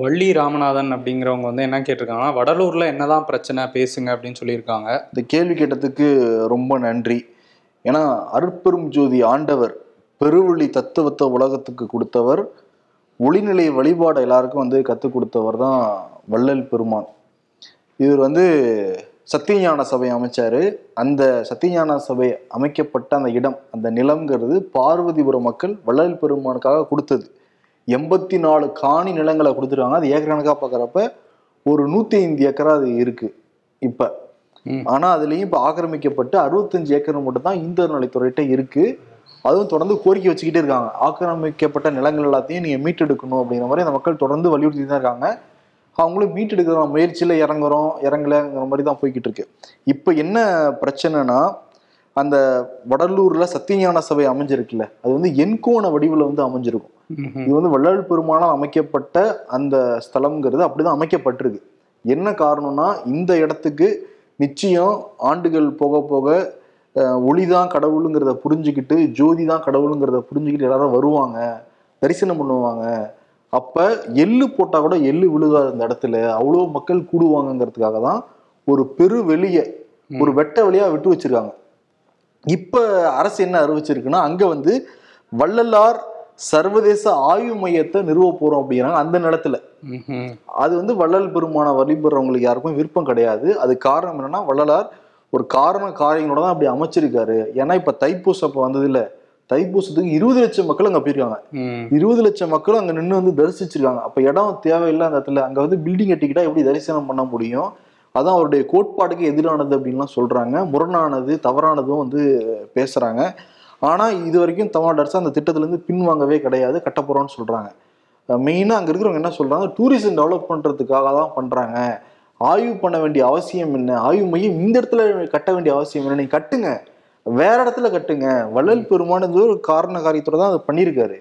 வள்ளி ராமநாதன் அப்படிங்கிறவங்க வந்து என்ன கேட்டிருக்காங்கன்னா வடலூர்ல என்னதான் பிரச்சனை? பேசுங்க அப்படின்னு சொல்லியிருக்காங்க. இந்த கேள்வி கேட்டதுக்கு ரொம்ப நன்றி. ஏன்னா அருட்பெரும் ஜோதி ஆண்டவர் பெருவழி தத்துவத்தை உலகத்துக்கு கொடுத்தவர் ஒளிநிலை வழிபாடு எல்லாருக்கும் வந்து கற்றுக் கொடுத்தவர் தான் வள்ளல் பெருமான். இவர் வந்து சத்தியஞான சபை அமைச்சாரு. அந்த சத்தியஞான சபை அமைக்கப்பட்ட அந்த இடம் அந்த நிலம்ங்கிறது பார்வதிபுரம் மக்கள் வள்ளல் பெருமானுக்காக கொடுத்தது. எண்பத்தி நாலு காணி நிலங்களை கொடுத்துருக்காங்க. அது ஏக்கர் கணக்காக பார்க்குறப்ப ஒரு நூற்றி ஐந்து ஏக்கரா அது இருக்கு இப்போ. ம். ஆனா அதுலயும் இப்ப ஆக்கிரமிக்கப்பட்டு அறுபத்தஞ்சு ஏக்கர் மட்டும் தான் இந்து அறநிலைத்துறையிட்ட இருக்கு. அதுவும் தொடர்ந்து கோரிக்கை வச்சுக்கிட்டே இருக்காங்க. ஆக்கிரமிக்கப்பட்ட நிலங்கள் எல்லாத்தையும் நீங்க மீட்டெடுக்கணும் அப்படிங்கிற மாதிரி அந்த மக்கள் தொடர்ந்து வலியுறுத்தி தான் இருக்காங்க. அவங்களும் மீட்டெடுக்கிற முயற்சியில இறங்குறோம் இறங்கலைங்கிற மாதிரி தான் போய்கிட்டு இருக்கு. இப்ப என்ன பிரச்சனைனா அந்த வடலூர்ல சத்தியஞான சபை அமைஞ்சிருக்குல்ல அது வந்து எண்கோண வடிவில் வந்து அமைஞ்சிருக்கும். இது வந்து வள்ளல் பெருமானால் அமைக்கப்பட்ட அந்த ஸ்தலம்ங்கிறது அப்படிதான் அமைக்கப்பட்டிருக்கு. என்ன காரணம்னா இந்த இடத்துக்கு நிச்சயம் ஆண்டுகள் போக போக அஹ், ஒளிதான் கடவுளுங்கிறத புரிஞ்சுக்கிட்டு ஜோதி தான் கடவுளுங்கிறத புரிஞ்சுக்கிட்டு எல்லாரும் வருவாங்க தரிசனம் பண்ணுவாங்க. அப்ப எள்ளு போட்டா கூட எள்ளு விழுகாத அந்த இடத்துல. அவ்வளோ மக்கள் கூடுவாங்கங்கிறதுக்காக தான் ஒரு பெரு வெளிய ஒரு வெட்ட வெளியா விட்டு வச்சிருக்காங்க. இப்ப அரசு என்ன அறிவிச்சிருக்குன்னா அங்க வந்து வள்ளலார் சர்வதேச ஆய்வு மையத்தை நிறுவ போறோம் அப்படிங்கிறாங்க அந்த நிலத்துல. அது வந்து வள்ளல் பெருமான வழிபடுறவங்களுக்கு யாருக்கும் விருப்பம் கிடையாது. அது காரணம் என்னன்னா வள்ளலார் ஒரு காரண காரியங்களோட தான் அப்படி அமைச்சிருக்காரு. ஏன்னா இப்ப தைப்பூசம் அப்ப வந்தது இல்ல தைப்பூசத்துக்கு இருபது லட்சம் மக்கள் அங்க போயிருக்காங்க. இருபது லட்சம் மக்கள் அங்க நின்று வந்து தரிசிச்சிருக்காங்க. அப்ப இடம் தேவையில்லை அந்த இடத்துல அங்க வந்து பில்டிங் கட்டிக்கிட்டா எப்படி தரிசனம் பண்ண முடியும்? அதான் அவருடைய கோட்பாடுக்கு எதிரானது அப்படின்லாம் சொல்கிறாங்க முரணானது தவறானதும் வந்து பேசுகிறாங்க ஆனால் இது வரைக்கும் தமிழ்நாடு அரசு அந்த திட்டத்திலேருந்து பின்வாங்கவே கிடையாது. கட்ட சொல்கிறாங்க மெயினாக அங்கே இருக்கிறவங்க என்ன சொல்கிறாங்க டூரிசம் டெவலப் பண்ணுறதுக்காக தான் பண்ணுறாங்க ஆய்வு பண்ண வேண்டிய அவசியம் என்ன? ஆய்வு மையம் இந்த இடத்துல கட்ட வேண்டிய அவசியம் என்ன? நீங்கள் கட்டுங்க. வேற இடத்துல கட்டுங்க. வள்ளல் பெருமானது ஒரு காரண காரியத்தோட தான் அதை பண்ணியிருக்காரு.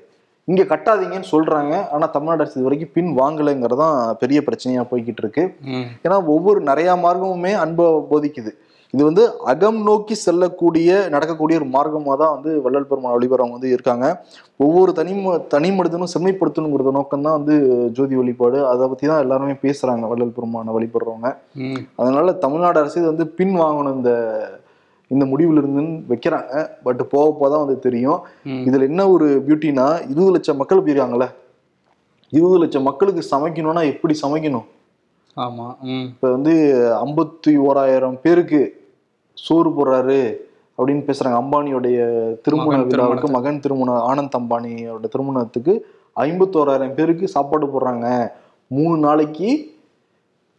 இங்க கட்டாதீங்கன்னு சொல்றாங்க. ஆனா தமிழ்நாடு அரசு இது வரைக்கும் பின் வாங்கலைங்கிறதான் பெரிய பிரச்சனையா போய்கிட்டு இருக்கு. ஏன்னா ஒவ்வொரு நிறைய மார்க்கமுமே அன்பை போதிக்குது. இது வந்து அகம் நோக்கி செல்லக்கூடிய நடக்கக்கூடிய ஒரு மார்க்கமாக தான் வந்து வள்ளல் பெருமாள் வழிபடுறவங்க வந்து இருக்காங்க. ஒவ்வொரு தனி தனி மனிதனும் செம்மைப்படுத்தணுங்கிறத நோக்கம் தான் வந்து ஜோதி வழிபாடு. அதை பற்றி தான் எல்லாருமே பேசுகிறாங்க வள்ளல் பெருமானை வழிபடுறவங்க. அதனால தமிழ்நாடு அரசு இது வந்து பின் வாங்கணும் இந்த இந்த முடிவுல இருந்துன்னு வைக்கிறாங்க. பட் போக போக தான் வந்து தெரியும். இதுல என்ன ஒரு பியூட்டினா இருபது லட்சம் மக்கள் போயிருக்காங்கல்ல. இருபது லட்சம் மக்களுக்கு சமைக்கணும்னா எப்படி சமைக்கணும்? ஆமா. இப்ப வந்து ஐம்பத்தி ஓராயிரம் பேருக்கு சோறு போடுறாரு அப்படின்னு பேசுறாங்க. அம்பானியோடைய திருமண மகன் விழாவுக்கு மகன் திருமணம் ஆனந்த் அம்பானியோட திருமணத்துக்கு ஐம்பத்தோராயிரம் பேருக்கு சாப்பாடு போடுறாங்க. மூணு நாளைக்கு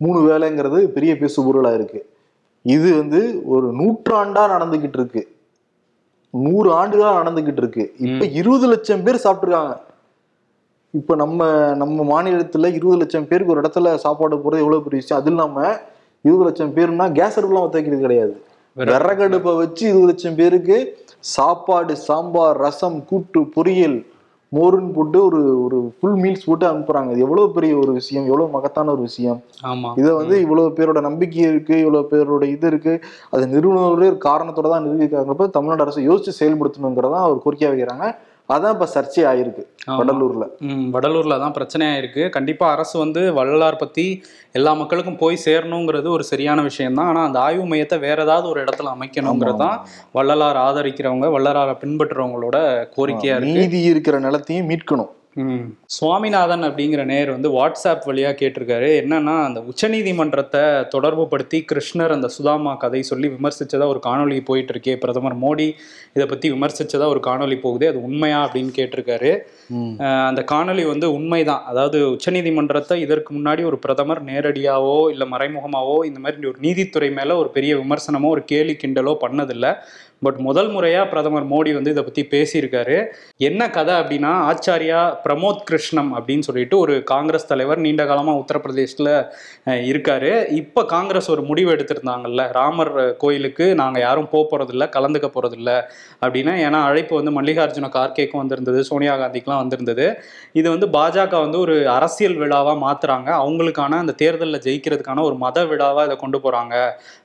மூணு வேலைங்கிறது பெரிய பேசு பொருளா இருக்கு. இது வந்து ஒரு நூற்றாண்டா நடந்துகிட்டு இருக்கு. நூறு ஆண்டுகளா நடந்துகிட்டு இருக்கு. இப்ப இருபது லட்சம் பேர் சாப்பிட்டுருக்காங்க. இப்ப நம்ம நம்ம மாநிலத்துல இருபது லட்சம் பேருக்கு ஒரு இடத்துல சாப்பாடு போறது எவ்வளவு பெரிய விஷயம்? அது இல்லாம இருபது லட்சம் பேர்னா கேஸ் அடுப்புலாம் பத்த வைக்கிறது கிடையாது. விறகடுப்பை வச்சு இருபது லட்சம் பேருக்கு சாப்பாடு சாம்பார் ரசம் கூட்டு பொரியல் மோருன்னு போட்டு ஒரு ஒரு ஃபுல் மீல்ஸ் போட்டு அனுப்புறாங்க. இது எவ்வளவு பெரிய ஒரு விஷயம் எவ்வளவு மகத்தான ஒரு விஷயம். ஆமா. இதை வந்து இவ்வளவு பேரோட நம்பிக்கை இருக்கு இவ்வளவு பேரோட இது இருக்கு. அது நிறுவனங்களே ஒரு காரணத்தோட தான் நிறுவிருக்காங்கிறப்ப தமிழ்நாடு அரசு யோசிச்சு செயல்படுத்தணுங்கிறதா ஒரு கோரிக்கையா வைக்கிறாங்க. அதான் இப்ப சர்ச்சை ஆயிருக்கு. வடலூர்ல. வடலூர்ல தான் பிரச்சனையா இருக்கு கண்டிப்பா அரசு வந்து வள்ளலார் பத்தி எல்லா மக்களுக்கும் போய் சேரணுங்கிறது ஒரு சரியான விஷயம் தான் ஆனா அந்த ஆய்வு மையத்தை வேற ஏதாவது ஒரு இடத்துல அமைக்கணுங்கிறது தான் வள்ளலார் ஆதரிக்கிறவங்க வள்ளலாரை பின்பற்றுறவங்களோட கோரிக்கையா இருக்கு. மீதி இருக்கிற நிலத்தையும் மீட்கணும். சுவாமிநாதன் அப்படிங்கிற நேர் வந்து வாட்ஸ்அப் வழியா கேட்டிருக்காரு. என்னன்னா அந்த உச்சநீதிமன்றத்தை தொடர்பு படுத்தி கிருஷ்ணர் அந்த சுதாமா கதை சொல்லி விமர்சிச்சதா ஒரு காணொளி போயிட்டு இருக்கே பிரதமர் மோடி இதை பத்தி விமர்சிச்சதா ஒரு காணொளி போகுது அது உண்மையா அப்படின்னு கேட்டிருக்காரு. அந்த காணொளி வந்து உண்மைதான். அதாவது உச்சநீதிமன்றத்தை இதற்கு முன்னாடி ஒரு பிரதமர் நேரடியாவோ இல்லை மறைமுகமாவோ இந்த மாதிரி ஒரு நீதித்துறை மேல ஒரு பெரிய விமர்சனமோ ஒரு கேலி கிண்டலோ பண்ணதில்லை. பட் முதல் முறையாக பிரதமர் மோடி வந்து இதை பற்றி பேசியிருக்காரு. என்ன கதை அப்படின்னா ஆச்சாரியா பிரமோத் கிருஷ்ணம் அப்படின்னு சொல்லிட்டு ஒரு காங்கிரஸ் தலைவர் நீண்ட காலமாக உத்தரப்பிரதேசத்துல இருக்கார். இருக்காரு காங்கிரஸ் ஒரு முடிவு எடுத்திருந்தாங்கல்ல ராமர் கோயிலுக்கு நாங்கள் யாரும் போக போகிறதில்ல கலந்துக்க போகிறதில்ல அப்படின்னா. ஏன்னா அழைப்பு வந்து மல்லிகார்ஜுன கார்கேக்கும் வந்திருந்தது சோனியா காந்திக்கெலாம் வந்திருந்தது. இது வந்து பாஜக வந்து ஒரு அரசியல் விழாவாக மாற்றுறாங்க அவங்களுக்கான அந்த தேர்தலில் ஜெயிக்கிறதுக்கான ஒரு மத விழாவாக இதை கொண்டு போகிறாங்க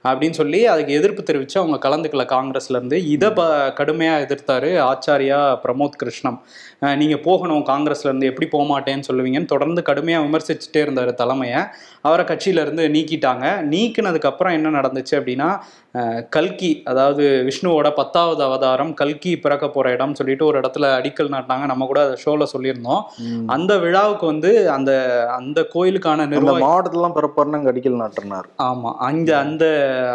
அப்படின்னு சொல்லி அதுக்கு எதிர்ப்பு தெரிவிச்சு அவங்க கலந்துக்கல காங்கிரஸ்ல வந்து இதை ப கடுமையாக எதிர்த்தாரு ஆச்சாரியா பிரமோத் கிருஷ்ணம். அஹ் நீங்க போகணும் காங்கிரஸ்ல இருந்து எப்படி போக மாட்டேன்னு சொல்லுவீங்கன்னு தொடர்ந்து கடுமையாக விமர்சிச்சுட்டே இருந்தார் தலைமையை. அவரை கட்சியில இருந்து நீக்கிட்டாங்க. நீக்கினதுக்கு அப்புறம் என்ன நடந்துச்சு அப்படின்னா கல்கி அதாவது விஷ்ணுவோட பத்தாவது அவதாரம் கல்கி பிறக்க போற இடம் சொல்லிட்டு ஒரு இடத்துல அடிக்கல் நாட்டினாங்க. நம்ம கூட அதை ஷோல சொல்லியிருந்தோம். அந்த விழாவுக்கு வந்து அந்த அந்த கோயிலுக்கான அந்த நிர்வாகி மாவட்டத்திலாம் பிறப்பாருன்னு அங்க அடிக்கல் நாட்டினார். ஆமா. அங்க அந்த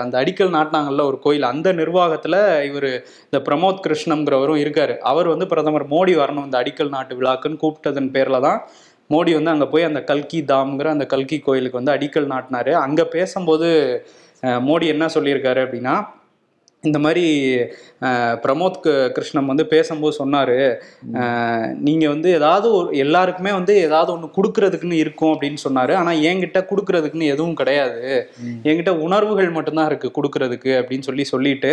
அந்த அடிக்கல் நாட்டினாங்கல்ல ஒரு கோயில். அந்த நிர்வாகத்துல இவர் இந்த பிரமோத் கிருஷ்ணம்ங்கிறவரும் இருக்காரு. அவர் வந்து பிரதமர் மோடி வரணும் இந்த அடிக்கல் நாட்டு விழாக்குன்னு கூப்பிட்டதன் பேர்ல தான் மோடி வந்து அங்க போய் அந்த கல்கி தாம்ங்கிற அந்த கல்கி கோயிலுக்கு வந்து அடிக்கல் நாட்டினாரு. அங்க பேசும்போது மோடி என்ன சொல்லியிருக்காரு அப்படின்னா இந்த மாதிரி பிரமோத் கிருஷ்ணம் வந்து பேசும்போது சொன்னாரு. அஹ், நீங்க வந்து ஏதாவது ஒரு எல்லாருக்குமே வந்து ஏதாவது ஒன்று கொடுக்கறதுக்குன்னு இருக்கும் அப்படின்னு சொன்னாரு. ஆனா என்கிட்ட கொடுக்கறதுக்குன்னு எதுவும் கிடையாது. என்கிட்ட உணர்வுகள் மட்டும்தான் இருக்கு கொடுக்கறதுக்கு அப்படின்னு சொல்லி சொல்லிட்டு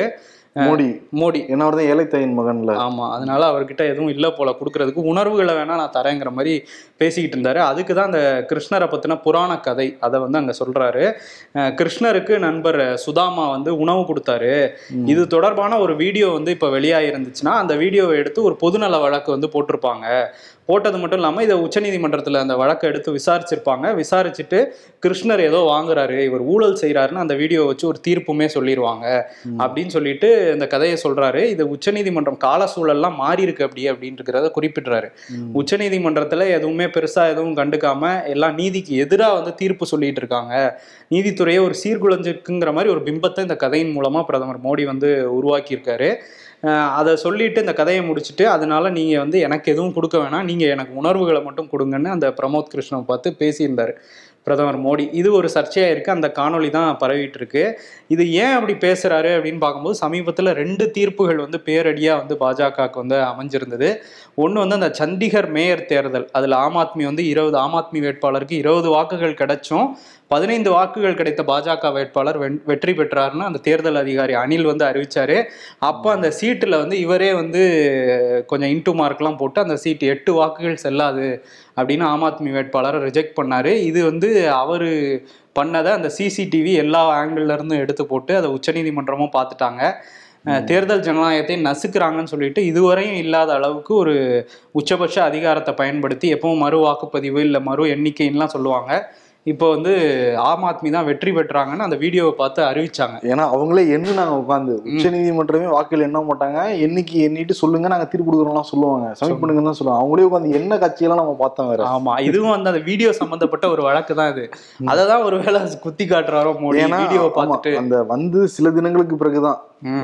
மோடி. மோடி. என்ன அவர் தான் ஏழைத்தாயின் மகன்ல. ஆமா அதனால அவர்கிட்ட எதுவும் இல்லை போல கொடுக்கறதுக்கு. உணர்வுகளை வேணா நான் தரேங்கிற மாதிரி பேசிக்கிட்டு இருந்தாரு. அதுக்கு தான் அந்த கிருஷ்ணரை பத்தின புராண கதை அதை வந்து அங்க சொல்றாரு. கிருஷ்ணருக்கு நண்பர் சுதாமா வந்து உணவு கொடுத்தாரு. இது தொடர்பான ஒரு வீடியோ வந்து இப்ப வெளியாகி இருந்துச்சுன்னா அந்த வீடியோவை எடுத்து ஒரு பொதுநல வழக்கு வந்து போட்டிருப்பாங்க. போட்டது மட்டும் இல்லாமல் இதை உச்சநீதிமன்றத்தில் அந்த வழக்கை எடுத்து விசாரிச்சிருப்பாங்க. விசாரிச்சுட்டு கிருஷ்ணர் ஏதோ வாங்குறாரு இவர் ஊழல் செய்கிறாருன்னு அந்த வீடியோ வச்சு ஒரு தீர்ப்புமே சொல்லிடுவாங்க அப்படின்னு சொல்லிட்டு இந்த கதையை சொல்றாரு இது உச்சநீதிமன்றம் கால சூழல்லாம் மாறி இருக்கு அப்படி அப்படின்றத குறிப்பிடுறாரு. உச்சநீதிமன்றத்தில் எதுவுமே பெருசா எதுவும் கண்டுக்காம எல்லாம் நீதிக்கு எதிராக வந்து தீர்ப்பு சொல்லிட்டு இருக்காங்க. நீதித்துறையே ஒரு சீர்குலைஞ்சிருக்குங்கிற மாதிரி ஒரு பிம்பத்தை இந்த கதையின் மூலமா பிரதமர் மோடி வந்து உருவாக்கியிருக்காரு. அதை சொல்லிட்டு இந்த கதையை முடிச்சுட்டு அதனால நீங்க வந்து எனக்கு எதுவும் கொடுக்க வேணாம் நீங்க எனக்கு உணர்வுகளை மட்டும் கொடுங்கன்னு அந்த பிரமோத் கிருஷ்ணவை பார்த்து பேசியிருந்தாரு. பிரதமர் மோடி. இது ஒரு சர்ச்சையாக இருக்குது அந்த காணொளி தான் பரவிட்டு இருக்கு இது ஏன் அப்படி பேசுகிறாரு அப்படின்னு பார்க்கும்போது சமீபத்தில் ரெண்டு தீர்ப்புகள் வந்து பேரடியாக வந்து பாஜகவுக்கு வந்து அமைஞ்சிருந்தது. ஒன்று வந்து அந்த சண்டிகர் மேயர் தேர்தல். அதில் ஆம் ஆத்மி வந்து இருபது ஆம் ஆத்மி வேட்பாளருக்கு இருபது வாக்குகள் கிடைச்சும் பதினைந்து வாக்குகள் கிடைத்த பாஜக வேட்பாளர் வெற்றி பெற்றாருன்னு அந்த தேர்தல் அதிகாரி அனில் வந்து அறிவிச்சாரு. அப்போ அந்த சீட்டில் வந்து இவரே வந்து கொஞ்சம் இன்டூ மார்க்லாம் போட்டு அந்த சீட் எட்டு வாக்குகள் செல்லாது அப்படின்னு ஆம் ஆத்மி வேட்பாளரை ரிஜெக்ட் பண்ணாரு. இது வந்து அவர் பண்ணதை அந்த சிசிடிவி எல்லா ஆங்கிள் இருந்தும் எடுத்து போட்டு அதை உச்சநீதிமன்றமும் பார்த்துட்டாங்க. தேர்தல் ஜனநாயகத்தை நசுக்குறாங்கன்னு சொல்லிட்டு இதுவரையும் இல்லாத அளவுக்கு ஒரு உச்சபட்ச அதிகாரத்தை பயன்படுத்தி எப்பவும் மறு வாக்குப்பதிவு இல்லை மறு எண்ணிக்கைன்னுலாம் சொல்லுவாங்க. இப்போ வந்து ஆம் ஆத்மி தான் வெற்றி பெற்றாங்கன்னு அந்த வீடியோவை பார்த்து அறிவிச்சாங்க. ஏன்னா அவங்களே எண்ணுனாங்க உட்காந்து உச்ச நீதிமன்றமே வாக்குகள் எண்ண மாட்டாங்க. எண்ணிக்கை எண்ணிட்டு சொல்லுங்க நாங்க தீர்ப்பு கொடுக்குறோம்லாம் சொல்லுவாங்க. சப்மிட் பண்ணுங்கன்னு தான் சொல்லுவாங்க. அவங்களே உட்காந்து என்ன கட்சியெல்லாம் நம்ம பார்த்தோம் வேற? ஆமா இதுவும் வந்து அந்த வீடியோ சம்பந்தப்பட்ட ஒரு வழக்கு தான் இது. அதை தான் ஒருவேளை குத்தி காட்டுறாரோ மோடி ஏன்னா வீடியோவை பார்த்துட்டு. அந்த வந்து சில தினங்களுக்கு பிறகுதான்.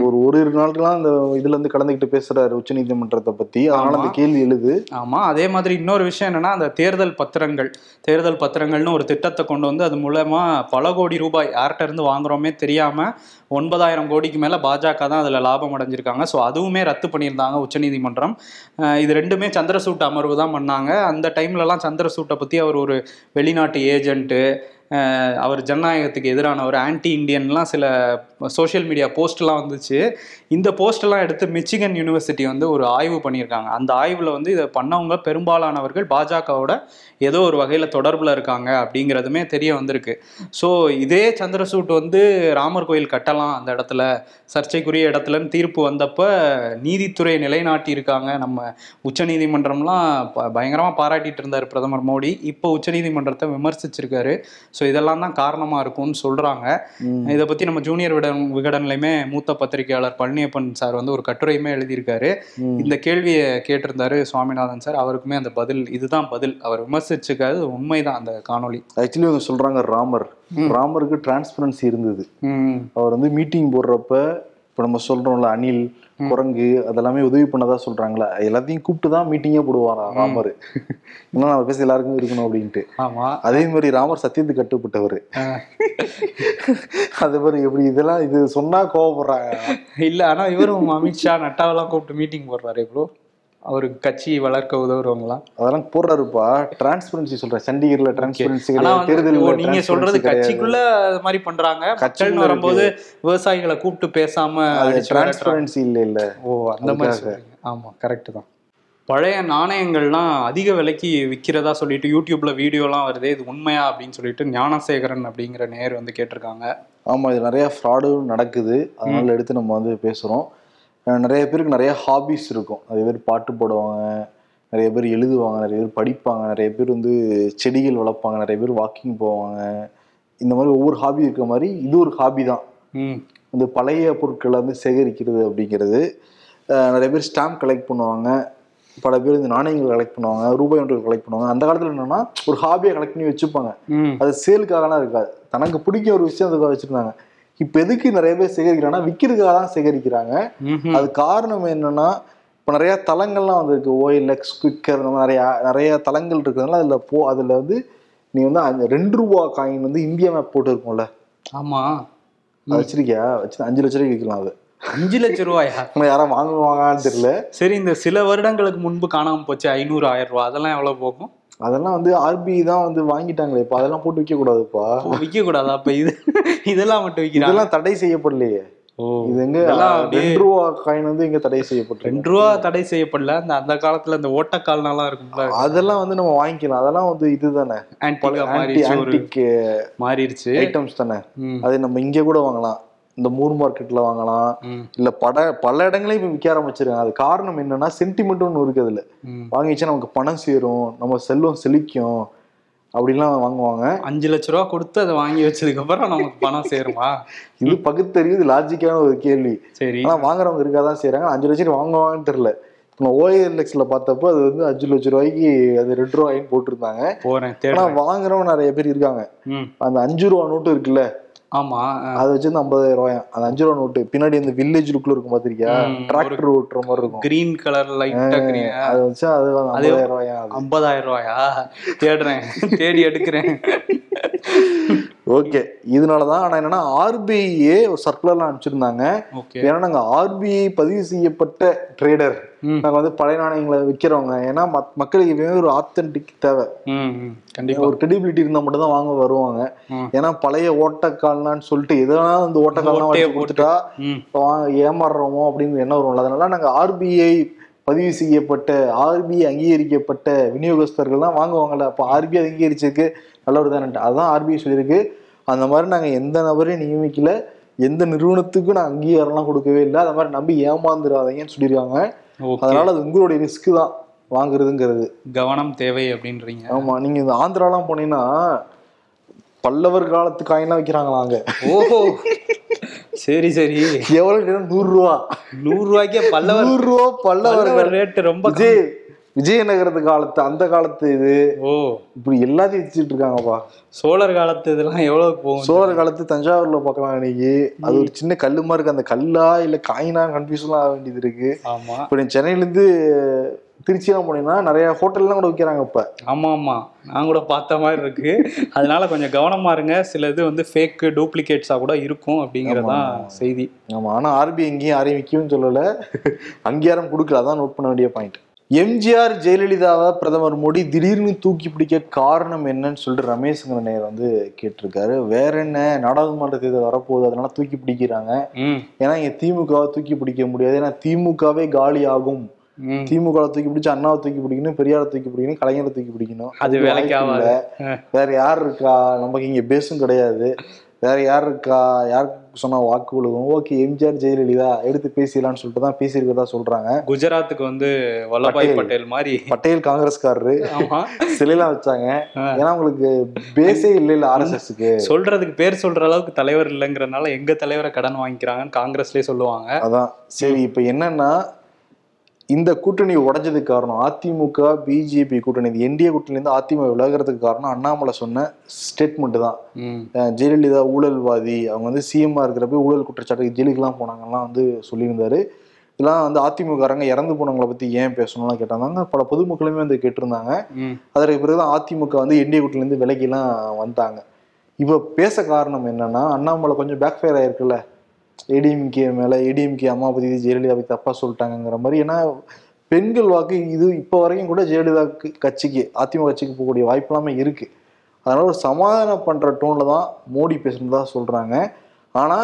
ஒரு ஒரு இரு நாட்கள்லாம் அந்த இதுல இருந்து கலந்துக்கிட்டு பேசுறாரு உச்ச நீதிமன்றத்தை பத்தி. அதனால. அந்த கேள்வி எழுது. ஆமா அதே மாதிரி இன்னொரு விஷயம் என்னன்னா அந்த தேர்தல் பத்திரங்கள் தேர்தல் பத்திரங்கள்னு ஒரு திட்டத்தை கொண்டு வந்து அது மூலமா பல கோடி ரூபாய் யார்கிட்ட இருந்து வாங்குறோமே தெரியாம ஒன்பதாயிரம் கோடிக்கு மேல பாஜக தான் அதுல லாபம் அடைஞ்சிருக்காங்க. ஸோ அதுவுமே ரத்து பண்ணியிருந்தாங்க உச்சநீதிமன்றம். இது ரெண்டுமே சந்திரசூட் அமர்வு தான் பண்ணாங்க. அந்த டைம்லலாம் சந்திரசூட்டை பத்தி அவர் ஒரு வெளிநாட்டு ஏஜென்ட்டு அவர் ஜனநாயகத்துக்கு எதிரானவர் ஆன்டி இண்டியன்லாம் சில சோஷியல் மீடியா போஸ்ட்லாம் வந்துச்சு. இந்த போஸ்டெல்லாம் எடுத்து மிச்சிகன் யூனிவர்சிட்டி வந்து ஒரு ஆய்வு பண்ணியிருக்காங்க. அந்த ஆய்வில் வந்து இதை பண்ணவங்க பெரும்பாலானவர்கள் பாஜகவோட ஏதோ ஒரு வகையில் தொடர்பில் இருக்காங்க அப்படிங்கிறதுமே தெரிய வந்திருக்கு. ஸோ இதே சந்திரசூட் வந்து ராமர் கோயில் கட்டலாம் அந்த இடத்துல சர்ச்சைக்குரிய இடத்துலன்னு தீர்ப்பு வந்தப்ப நீதித்துறை நிலைநாட்டி இருக்காங்க நம்ம உச்சநீதிமன்றம்லாம் ப- பயங்கரமா பாராட்டிட்டு இருந்தார் பிரதமர் மோடி. இப்போ உச்சநீதிமன்றத்தை விமர்சிச்சிருக்காரு. ஸோ இதெல்லாம் தான் காரணமா இருக்கும்னு சொல்றாங்க. ம். இதை பத்தி நம்ம ஜூனியர் விகடன் விகடன்லையுமே மூத்த பத்திரிகையாளர் பழனியப்பன் சார் வந்து ஒரு கட்டுரையுமே எழுதியிருக்காரு. இந்த கேள்வியை கேட்டிருந்தாரு சுவாமிநாதன் சார். அவருக்குமே அந்த பதில் இதுதான் பதில். அவர் விமர்சிச்சுக்காது உண்மைதான் அந்த காணொளி. ஆக்சுவலி இவங்க சொல்றாங்க ராமர். ராமருக்கு டிரான்ஸ்பரன்சி இருந்தது. அவர் வந்து மீட்டிங் போடுறப்ப இப்ப நம்ம சொல்றோம்ல அணில் குரங்கு அதெல்லாமே உதவி பண்ணதா சொல்றாங்களா? எல்லாத்தையும் கூப்பிட்டு தான் மீட்டிங்கே போடுவாரா ராமர்? இன்னும் நம்ம பேச எல்லாருக்கும் இருக்கணும் அப்படின்ட்டு. ஆமா. அதே மாதிரி ராமர் சத்தியத்துக்கு கட்டுப்பட்டவர். அது மாதிரி எப்படி இதெல்லாம் இது சொன்னா கோவப்படுறாங்க. இல்ல ஆனா இவரும் அமித்ஷா நட்டாவெல்லாம் கூப்பிட்டு மீட்டிங் போடுறாரு ப்ரோ அவருக்கு கட்சி வளர்க்க உதவுறவங்களாம் அதெல்லாம் போடுறாருப்பா. டிரான்ஸ்பரன்சி சொல்றேன் சண்டிகர்ல டிரான்ஸ்பரன்சி தேர்தல் நீங்க சொல்றது கட்சிக்குள்ள அது மாதிரி பண்றாங்க. கட்சின்னு வரும்போது விவசாயிகளை கூப்பிட்டு பேசாம. டிரான்ஸ்பரன்சி இல்ல இல்ல ஓ அந்த மாதிரி ஆமா கரெக்ட் தான். பழைய நாணயங்கள்லாம் அதிக விலைக்கு விற்கிறதா சொல்லிட்டு யூடியூப்ல வீடியோலாம் வருது இது உண்மையா அப்படின்னு சொல்லிட்டு ஞானசேகரன் அப்படிங்கிற நேர் வந்து கேட்டிருக்காங்க. ஆமா இது நிறைய ஃப்ராடும் நடக்குது. அதனால எடுத்து நம்ம வந்து பேசுறோம். நிறைய பேருக்கு நிறைய ஹாபிஸ் இருக்கும். நிறைய பேர் பாட்டு போடுவாங்க நிறைய பேர் எழுதுவாங்க நிறைய பேர் படிப்பாங்க நிறைய பேர் வந்து செடிகள் வளர்ப்பாங்க நிறைய பேர் வாக்கிங் போவாங்க. இந்த மாதிரி ஒவ்வொரு ஹாபி இருக்கிற மாதிரி இது ஒரு ஹாபி தான். இந்த பழைய பொருட்களை வந்து சேகரிக்கிறது அப்படிங்கிறது நிறைய பேர் ஸ்டாம்ப் கலெக்ட் பண்ணுவாங்க. பல பேர் இந்த நாணயங்கள் கலெக்ட் பண்ணுவாங்க ரூபாய் ஒன்று கலெக்ட் பண்ணுவாங்க. அந்த காலத்துல என்னன்னா ஒரு ஹாபியை கலெக்ட் பண்ணி வச்சுப்பாங்க. அது சேலுக்காகலாம் இருக்காது. தனக்கு பிடிக்க ஒரு விஷயம் அதுக்காக வச்சிருந்தாங்க. இப்ப எதுக்கு நிறைய பேர் சேகரிக்கிறாங்கன்னா விற்கிறதுக்காக தான் சேகரிக்கிறாங்க. அது காரணம் என்னன்னா இப்ப நிறைய தளங்கள்லாம் வந்திருக்கு. ஓஎல்எக்ஸ் குவிக்கர் இந்த மாதிரி நிறைய நிறைய தளங்கள் இருக்கிறதுனால அதுல போ அதுல வந்து நீ வந்து அந்த ரெண்டு ரூபா காயின் வந்து இந்தியா மேப் போட்டு இருக்கும்ல ஆமா. அது வச்சிருக்கியா? வச்சு அஞ்சு லட்ச ரூபாய்க்கு விற்கலாம் அது. அஞ்சு லட்சம் ரூபாயா? யாரும் வாங்குவாங்கன்னு தெரியல. சரி இந்த சில வருடங்களுக்கு முன்பு காணாம போச்சு ஐநூறு ஆயிரம் ரூபாய் அதெல்லாம் எவ்வளவு போகும்? அதெல்லாம் வந்து ஆர்பிஐ தான் வந்து வாங்கிட்டாங்களே இப்ப அதெல்லாம் போட்டு விற்க கூடாதுப்பா விற்க கூடாதா அப்ப இது இதெல்லாம் மட்டும் விற்கிறாங்க இதெல்லாம் தடை செய்யப்படலையே. இது எங்க ரெண்டு ரூபா காயின் வந்து இங்க தடை செய்யப்பட்டிருக்கு. ரெண்டு ரூபா தடை செய்யப்படல. அந்த அந்த காலத்துல இந்த ஓட்டக்கால்னாலாம் இருக்கும்ல? அதெல்லாம் வந்து நம்ம வாங்கிக்கலாம். அதெல்லாம் வந்து இதுதானே. ஆன்டிகா மாறிடுச்சு ஐட்டம்ஸ் தானே. அது நம்ம இங்க கூட வாங்கலாம். இந்த மூர் மார்க்கெட்ல வாங்கலாம். இல்ல பட பல இடங்களையும் இப்ப விற்க ஆரம்பிச்சிருக்காங்க. அது காரணம் என்னன்னா சென்டிமெண்ட் ஒன்று இருக்கு அதுல. வாங்கிச்சா நமக்கு பணம் சேரும் நம்ம செல்வம் செழிக்கும் அப்படிலாம் வாங்குவாங்க. அஞ்சு லட்ச ரூபா கொடுத்து அதை வாங்கி வச்சதுக்கு அப்புறம் நமக்கு பணம் சேருமா? இது பகுத்தறிவு இது லாஜிக்கான ஒரு கேள்வி. சரி. ஆனா வாங்குறவங்க இருக்காதான் செய்றாங்க. அஞ்சு லட்சம் வாங்குவாங்கன்னு தெரியல. நம்ம ஓஎல்எக்ஸ்ல பார்த்தப்போ அது வந்து அஞ்சு லட்ச ரூபாய்க்கு அது ரெண்டு ரூபாயின்னு போட்டிருந்தாங்க. ஆனா வாங்குறவங்க நிறைய பேர் இருக்காங்க. அந்த அஞ்சு ரூபா நோட்டு இருக்குல்ல ஆமா. அதை வச்சு இந்த ஐம்பதாயிரம் ரூபாயும் அந்த அஞ்சு ரூபா நோட்டு பின்னாடி இந்த வில்லேஜ் லுக்ல இருக்கும் பாத்திருக்கியா டிராக்டர் ஓட்டுற மாதிரி இருக்கும். கிரீன் கலர் லைட்டா கிரீன் அதை வச்சு அது ஐம்பதாயிரம் ரூபாயா ஐம்பதாயிரம் ரூபாயா? தேடுறேன் தேடி எடுக்கிறேன். ஓகே. இதனாலதான் ஆனா என்னன்னா ஆர்பிஐயே ஒரு சர்க்குலர்லாம் அனுப்பிச்சிருந்தாங்க. ஏன்னா நாங்க ஆர்பிஐ பதிவு செய்யப்பட்ட ட்ரேடர் ம். நாங்க வந்து பழைய நாணயங்களை விற்கிறவங்க ஏன்னா மக்களுக்கு எப்பயுமே ஒரு ஆத்தென்டிக் தேவை. ம் ம், கண்டிப்பா. ஒரு கிரெடிபிலிட்டி இருந்தா மட்டும் தான் வாங்க வருவாங்க. ஏன்னா பழைய ஓட்டக்கால்னான்னு சொல்லிட்டு எதனா இந்த ஓட்டக்கால்லாம் கொடுத்துட்டா வாங்க ஏமாறுறோமோ அப்படின்னு என்ன வரும்ல. அதனால நாங்க ஆர்பிஐ பதிவு செய்யப்பட்ட ஆர்பிஐ அங்கீகரிக்கப்பட்ட விநியோகஸ்தர்கள் தான் வாங்குவாங்கல்ல அப்ப ஆர்பிஐ அங்கீகரிச்சிருக்கு. நல்லவர் தானே அதுதான் ஆர்பிஐ சொல்லியிருக்கு. அந்த மாதிரி நாங்க எந்த நபரையும் நியமிக்கல. எந்த நிறுவனத்துக்கும் நான் அங்கீகாரம்லாம் கொடுக்கவே இல்லை. அந்த மாதிரி நம்பி ஏமாந்துடாதீங்கன்னு சொல்லியிருக்காங்க. அதனால அது உங்களுடைய ரிஸ்க் தான். வாங்குறதுங்கிறது. கவனம் தேவை அப்படின்றீங்க. ஆமா. நீங்க இந்த ஆந்திராலாம் போனீங்கன்னா பல்லவர் காலத்து காயின்லாம் விற்கிறாங்களா அங்க. ஓஹோ. சரி சரி. எவ்வளவு நூறு ரூபா நூறு ரூபாய்க்கே பல்லவர். நூறு ரூபா பல்லவர் ரேட்டு ரொம்ப. விஜய் விஜயநகரத்து காலத்து அந்த காலத்து இது. ஓ. இப்படி எல்லாத்தையும் வச்சுட்டு இருக்காங்கப்பா. சோழர் காலத்து இதெல்லாம் எவ்வளவு போகும் சோழர் காலத்து தஞ்சாவூர்ல பார்க்கலாம் இன்னைக்கு. அது ஒரு சின்ன கல்லு மாதிரி இருக்கு. அந்த கல்லா இல்ல காயினா கன்ஃபியூஷன் ஆக வேண்டியது இருக்கு. ஆமா. இப்ப சென்னையில இருந்து திருச்சியெல்லாம் போனீங்கன்னா நிறைய ஹோட்டல்லாம் கூட விற்கிறாங்க இப்ப. ஆமா ஆமா. நான் கூட பார்த்த மாதிரி இருக்கு. அதனால கொஞ்சம் கவனமா இருங்க. சில இது வந்து ஃபேக் டூப்ளிகேட்ஸா கூட இருக்கும் அப்படிங்கறதுதான் செய்தி. ஆமா ஆனா ஆர்பிஐ எங்கேயும் யாரையும் விற்கவும் சொல்லல. அங்கீகாரம் கொடுக்கல. அதான் நோட் பண்ண வேண்டிய பாயிண்ட் எம்ஜிஆர் ஜெயலலிதாவை பிரதமர் மோடி திடீர்னு தூக்கி பிடிக்க காரணம் என்னன்னு சொல்லிட்டு ரமேஷ்ங்கிற நேர் வந்து கேட்டிருக்காரு. வேற என்ன? நாடாளுமன்ற தேர்தல் வரப்போகுது. அதனால தூக்கி பிடிக்கிறாங்க. ஏன்னா இங்க திமுகவை தூக்கி பிடிக்க முடியாது. ஏன்னா திமுகவே காலி ஆகும் திமுக தூக்கி பிடிச்சு அண்ணாவை தூக்கி பிடிக்கணும் பெரியாரை தூக்கி பிடிக்கணும் கலைஞரை தூக்கி பிடிக்கணும். அது அதுக்கு வேலைக்கு வாய்ப்பு ஆகாது. இல்ல. வேற யார் இருக்கா? நமக்கு இங்க பேசும் கிடையாது. வேற யார் இருக்கா? யாருக்கு சொன்னா வாக்கு விழுகும் ஓகே எம்ஜிஆர் ஜெயலலிதா எடுத்து பேசிடலாம்னு சொல்லிட்டு தான் பேசியிருக்கதா சொல்றாங்க. குஜராத்துக்கு வந்து வல்லபாய் பட்டேல். மாதிரி. பட்டேல் காங்கிரஸ்காரரு. சிலையெல்லாம் வச்சாங்க. ஏன்னா உங்களுக்கு பேஸே இல்ல இல்ல ஆர்எஸ்எஸ்க்கு. சொல்றதுக்கு பேர் சொல்ற அளவுக்கு தலைவர் இல்லைங்கிறனால எங்க தலைவரை கடன் வாங்கிக்கிறாங்கன்னு காங்கிரஸ்லயே சொல்லுவாங்க. அதான். சரி இப்ப என்னன்னா இந்த கூட்டணி உடைஞ்சதுக்கு காரணம் அதிமுக பிஜேபி கூட்டணி. இந்த என்டிஏ கூட்டணில இருந்து அதிமுக விலகிறதுக்கு காரணம் அண்ணாமலை சொன்ன ஸ்டேட்மெண்ட் தான். ஜெயலலிதா ஊழல்வாதி. அவங்க வந்து சிஎம்மா இருக்கிறப்ப ஊழல் குற்றச்சாட்டு ஜெயிலுக்குலாம் போனாங்கலாம் வந்து சொல்லியிருந்தாரு. இதெல்லாம் வந்து அதிமுககாரங்க இறந்து போனவங்களை பத்தி ஏன் பேசணும்லாம் கேட்டாங்க பல பொதுமக்களுமே வந்து கேட்டிருந்தாங்க. அதற்கு பிறகுதான் அதிமுக வந்து என்டிஏ கூட்டணிலேருந்து விலகிலாம் வந்தாங்க இப்போ பேச காரணம் என்னன்னா அண்ணாமலை கொஞ்சம் பேக் ஃபயர் ஆயிருக்குல்ல. ஏடிஎம்கே மேல ஏடிஎம்கே அம்மா பத்தி ஜெயலலிதா பத்தி தப்பா சொல்லிட்டாங்கங்கிற மாதிரி. ஏன்னா பெண்கள் வாக்கு இது இப்போ வரைக்கும் கூட ஜெயலலிதா கட்சிக்கு அதிமுக கட்சிக்கு போகக்கூடிய வாய்ப்பு எல்லாமே இருக்கு. அதனால ஒரு சமாதானம் பண்ற டோன்ல தான் மோடி பேசுனதா சொல்றாங்க. ஆனா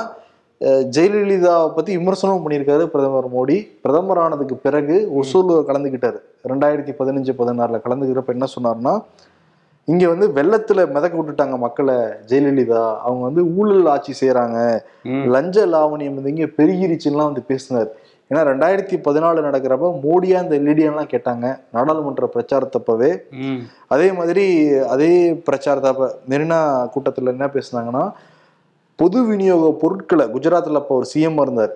அஹ், ஜெயலலிதாவை பத்தி விமர்சனமும் பண்ணியிருக்காரு பிரதமர் மோடி. பிரதமர் ஆனதுக்கு பிறகு ஒசூர்ல கலந்துக்கிட்டாரு ரெண்டாயிரத்தி பதினஞ்சு பதினாறுல கலந்துக்கிறப்ப என்ன சொன்னார்னா இங்க வந்து வெள்ளத்துல மிதக்க விட்டுட்டாங்க மக்களை ஜெயலலிதா. அவங்க வந்து ஊழல் ஆட்சி செய்யறாங்க லஞ்ச லாவணியம் வந்து இங்க பெருகிருச்சுலாம் வந்து பேசினார். ஏன்னா ரெண்டாயிரத்தி பதினாலு நடக்கிறப்ப மோடியா இந்த எல்இடியெல்லாம் கேட்டாங்க. நாடாளுமன்ற பிரச்சாரத்தப்பவே. அதே மாதிரி அதே பிரச்சாரத்தப்ப மெரினா கூட்டத்தில் என்ன பேசுனாங்கன்னா பொது விநியோக பொருட்களை குஜராத்தில் அப்போ ஒரு சிஎம் இருந்தார்.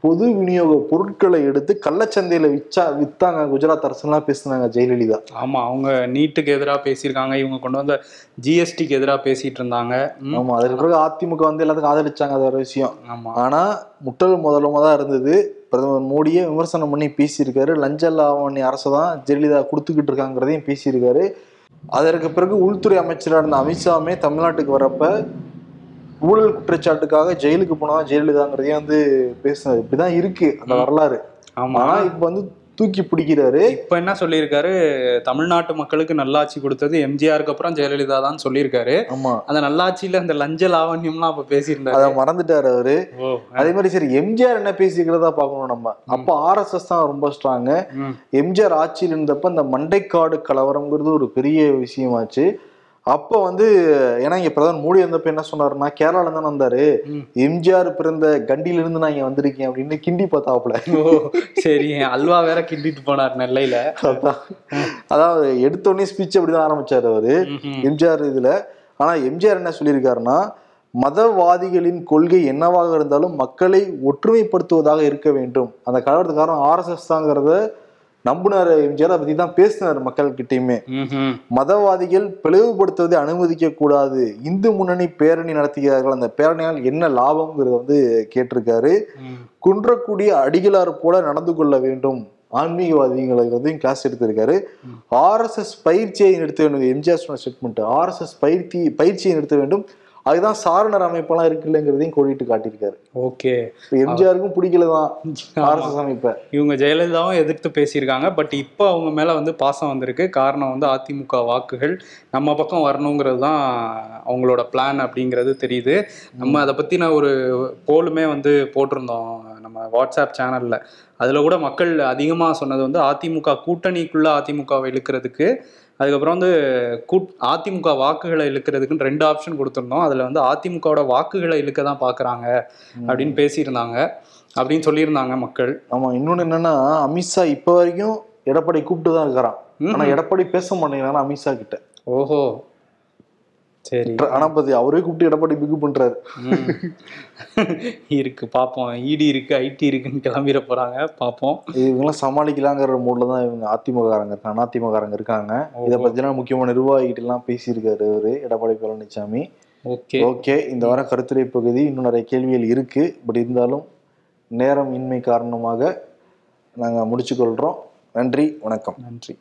பொது விநியோக பொருட்களை எடுத்து கள்ளச்சந்தையில விச்சா வித்தாங்க. குஜராத் அரசுலாம் பேசுனாங்க ஜெயலலிதா. ஆமா அவங்க நீட்டுக்கு எதிராக பேசியிருக்காங்க. இவங்க கொண்டு வந்த ஜிஎஸ்டிக்கு எதிராக பேசிட்டு இருந்தாங்க. ம், ஆமா அதுக்கு பிறகு அதிமுக வந்து எல்லாத்துக்கும் ஆதரிச்சாங்க அது ஒரு விஷயம். ஆமா. ஆனா முட்டல் முதலமா தான் இருந்தது. பிரதமர் மோடியே விமர்சனம் பண்ணி பேசியிருக்காரு. லஞ்ச லாவணி அரசு தான் ஜெயலலிதா கொடுத்துக்கிட்டு இருக்காங்கிறதையும் பேசியிருக்காரு. அதற்கு பிறகு உள்துறை அமைச்சராக இருந்த அமித்ஷாமே தமிழ்நாட்டுக்கு வரப்ப ஊழல் குற்றச்சாட்டுக்காக ஜெயிலுக்கு போனா ஜெயலலிதாங்கிறதையும் வந்து பேசினது இப்படிதான் இருக்கு அந்த வரலாறு. ஆமா. இப்ப வந்து தூக்கி பிடிக்கிறாரு. இப்ப என்ன சொல்லியிருக்காரு? தமிழ்நாட்டு மக்களுக்கு நல்லாட்சி கொடுத்தது எம்ஜிஆருக்கு அப்புறம் ஜெயலலிதா தான் சொல்லியிருக்காரு. ஆமா. அந்த நல்லாட்சியில அந்த லஞ்ச லாவண்யம்லாம் அப்ப பேசியிருந்தாரு. அதை மறந்துட்டாரு அவரு. அதே மாதிரி சரி எம்ஜிஆர் என்ன பேசிக்கிறதா பார்க்கணும் நம்ம. அப்ப ஆர்எஸ்எஸ் தான் ரொம்ப ஸ்ட்ராங்கு எம்ஜிஆர் ஆட்சியில் இருந்தப்ப இந்த மண்டைக்காடு கலவரம்ங்கிறது ஒரு பெரிய விஷயமாச்சு. அப்ப வந்து ஏன்னா இங்க பிரதமர் மோடி வந்தப்ப என்ன சொன்னாருன்னா கேரளால தானே வந்தாரு. எம்ஜிஆர் பிறந்த கண்டியில இருந்து நான் இங்க வந்திருக்கேன் அப்படின்னு கிண்டி பார்த்தாப்புல ஓ சரி அல்வா வேற கிண்டிட்டு போனார் நெல்லையில அதான். அதாவது எடுத்தோடனே ஸ்பீச் அப்படிதான் ஆரம்பிச்சாரு அவரு. எம்ஜிஆர் இதுல ஆனா எம்ஜிஆர் என்ன சொல்லியிருக்காருன்னா மதவாதிகளின் கொள்கை என்னவாக இருந்தாலும் மக்களை ஒற்றுமைப்படுத்துவதாக இருக்க வேண்டும் அந்த கலவரத்துக்கு காரணம் ஆர்எஸ்எஸ் தாங்கிறத நம்புனார் எம்ஜிஆர் அதை பத்தி தான் பேசினார் மக்கள்கிட்டயுமே. மதவாதிகள் பிளவுபடுத்துவதை அனுமதிக்க கூடாது. இந்து முன்னணி பேரணி நடத்துகிறார்கள். அந்த பேரணியால் என்ன லாபம்ங்கிறத வந்து கேட்டிருக்காரு. குன்றக்கூடிய அடிகளார் போல நடந்து கொள்ள வேண்டும். ஆன்மீகவாதிகளையும் கிளாஸ் எடுத்திருக்காரு. ஆர்எஸ்எஸ் பயிற்சியை நிறுத்த வேண்டும். எம்ஜிஆர் சொன்ன ஸ்டேட்மெண்ட் ஆர்எஸ்எஸ் பயிற்சி பயிற்சியை நிறுத்த வேண்டும். அதுதான் சாரணர் அமைப்பெல்லாம் இருக்கு இல்லைங்கிறதையும் கோடிட்டு காட்டியிருக்காரு. ஓகே. எம்ஜிஆருக்கும் பிடிக்கலதான் ஆர்எஸ்எஸ் அமைப்பை. இவங்க ஜெயலலிதாவும் எதிர்த்து பேசியிருக்காங்க. பட் இப்போ அவங்க மேலே வந்து பாசம் வந்திருக்கு. காரணம் வந்து அதிமுக வாக்குகள் நம்ம பக்கம் வரணுங்கிறது தான் அவங்களோட பிளான் அப்படிங்கிறது தெரியுது. நம்ம அதை பற்றின ஒரு போலுமே வந்து போட்டிருந்தோம் நம்ம வாட்ஸ்அப் சேனலில் அதில் கூட மக்கள் அதிகமாக சொன்னது வந்து அதிமுக கூட்டணிக்குள்ளே அதிமுகவை இழுக்கிறதுக்கு அதுக்கப்புறம் வந்து கூட் அதிமுக வாக்குகளை இழுக்கிறதுக்குன்னு ரெண்டு ஆப்ஷன் கொடுத்துருந்தோம். அதில் வந்து அதிமுகவோட வாக்குகளை இழுக்க தான் பார்க்குறாங்க அப்படின்னு பேசியிருந்தாங்க. அப்படின்னு சொல்லியிருந்தாங்க மக்கள். ஆமா இன்னொன்னு என்னன்னா அமித்ஷா இப்ப வரைக்கும் எடப்பாடி கூப்பிட்டு தான் இருக்கிறான் ஆனா எடப்பாடி பேச மாட்டேங்கிறான் அமித்ஷா கிட்ட. ஓஹோ. சரி. ஆனா பத்தி அவரே கூப்பிட்டு எடப்பாடி பிக்கு பண்றாரு. இருக்கு பார்ப்போம் இடி இருக்கு ஐடி இருக்குன்னு கிளம்பிட போறாங்க பார்ப்போம் இவங்கெல்லாம் சமாளிக்கலாங்கிற மூட்ல தான் இவங்க அதிமுககாரங்க இருக்காங்க அதிமுககாரங்க இருக்காங்க. இதை பத்திலாம் முக்கியமான நிர்வாகிகிட்ட எல்லாம் பேசியிருக்காரு அவரு எடப்பாடி பழனிசாமி ஓகே. ஓகே இந்த வாரம் கருத்துரை பகுதி இன்னும் நிறைய கேள்விகள் இருக்கு. பட் இருந்தாலும் நேரம் இன்மை காரணமாக நாங்க முடிச்சுக்கொள்றோம். நன்றி வணக்கம். நன்றி.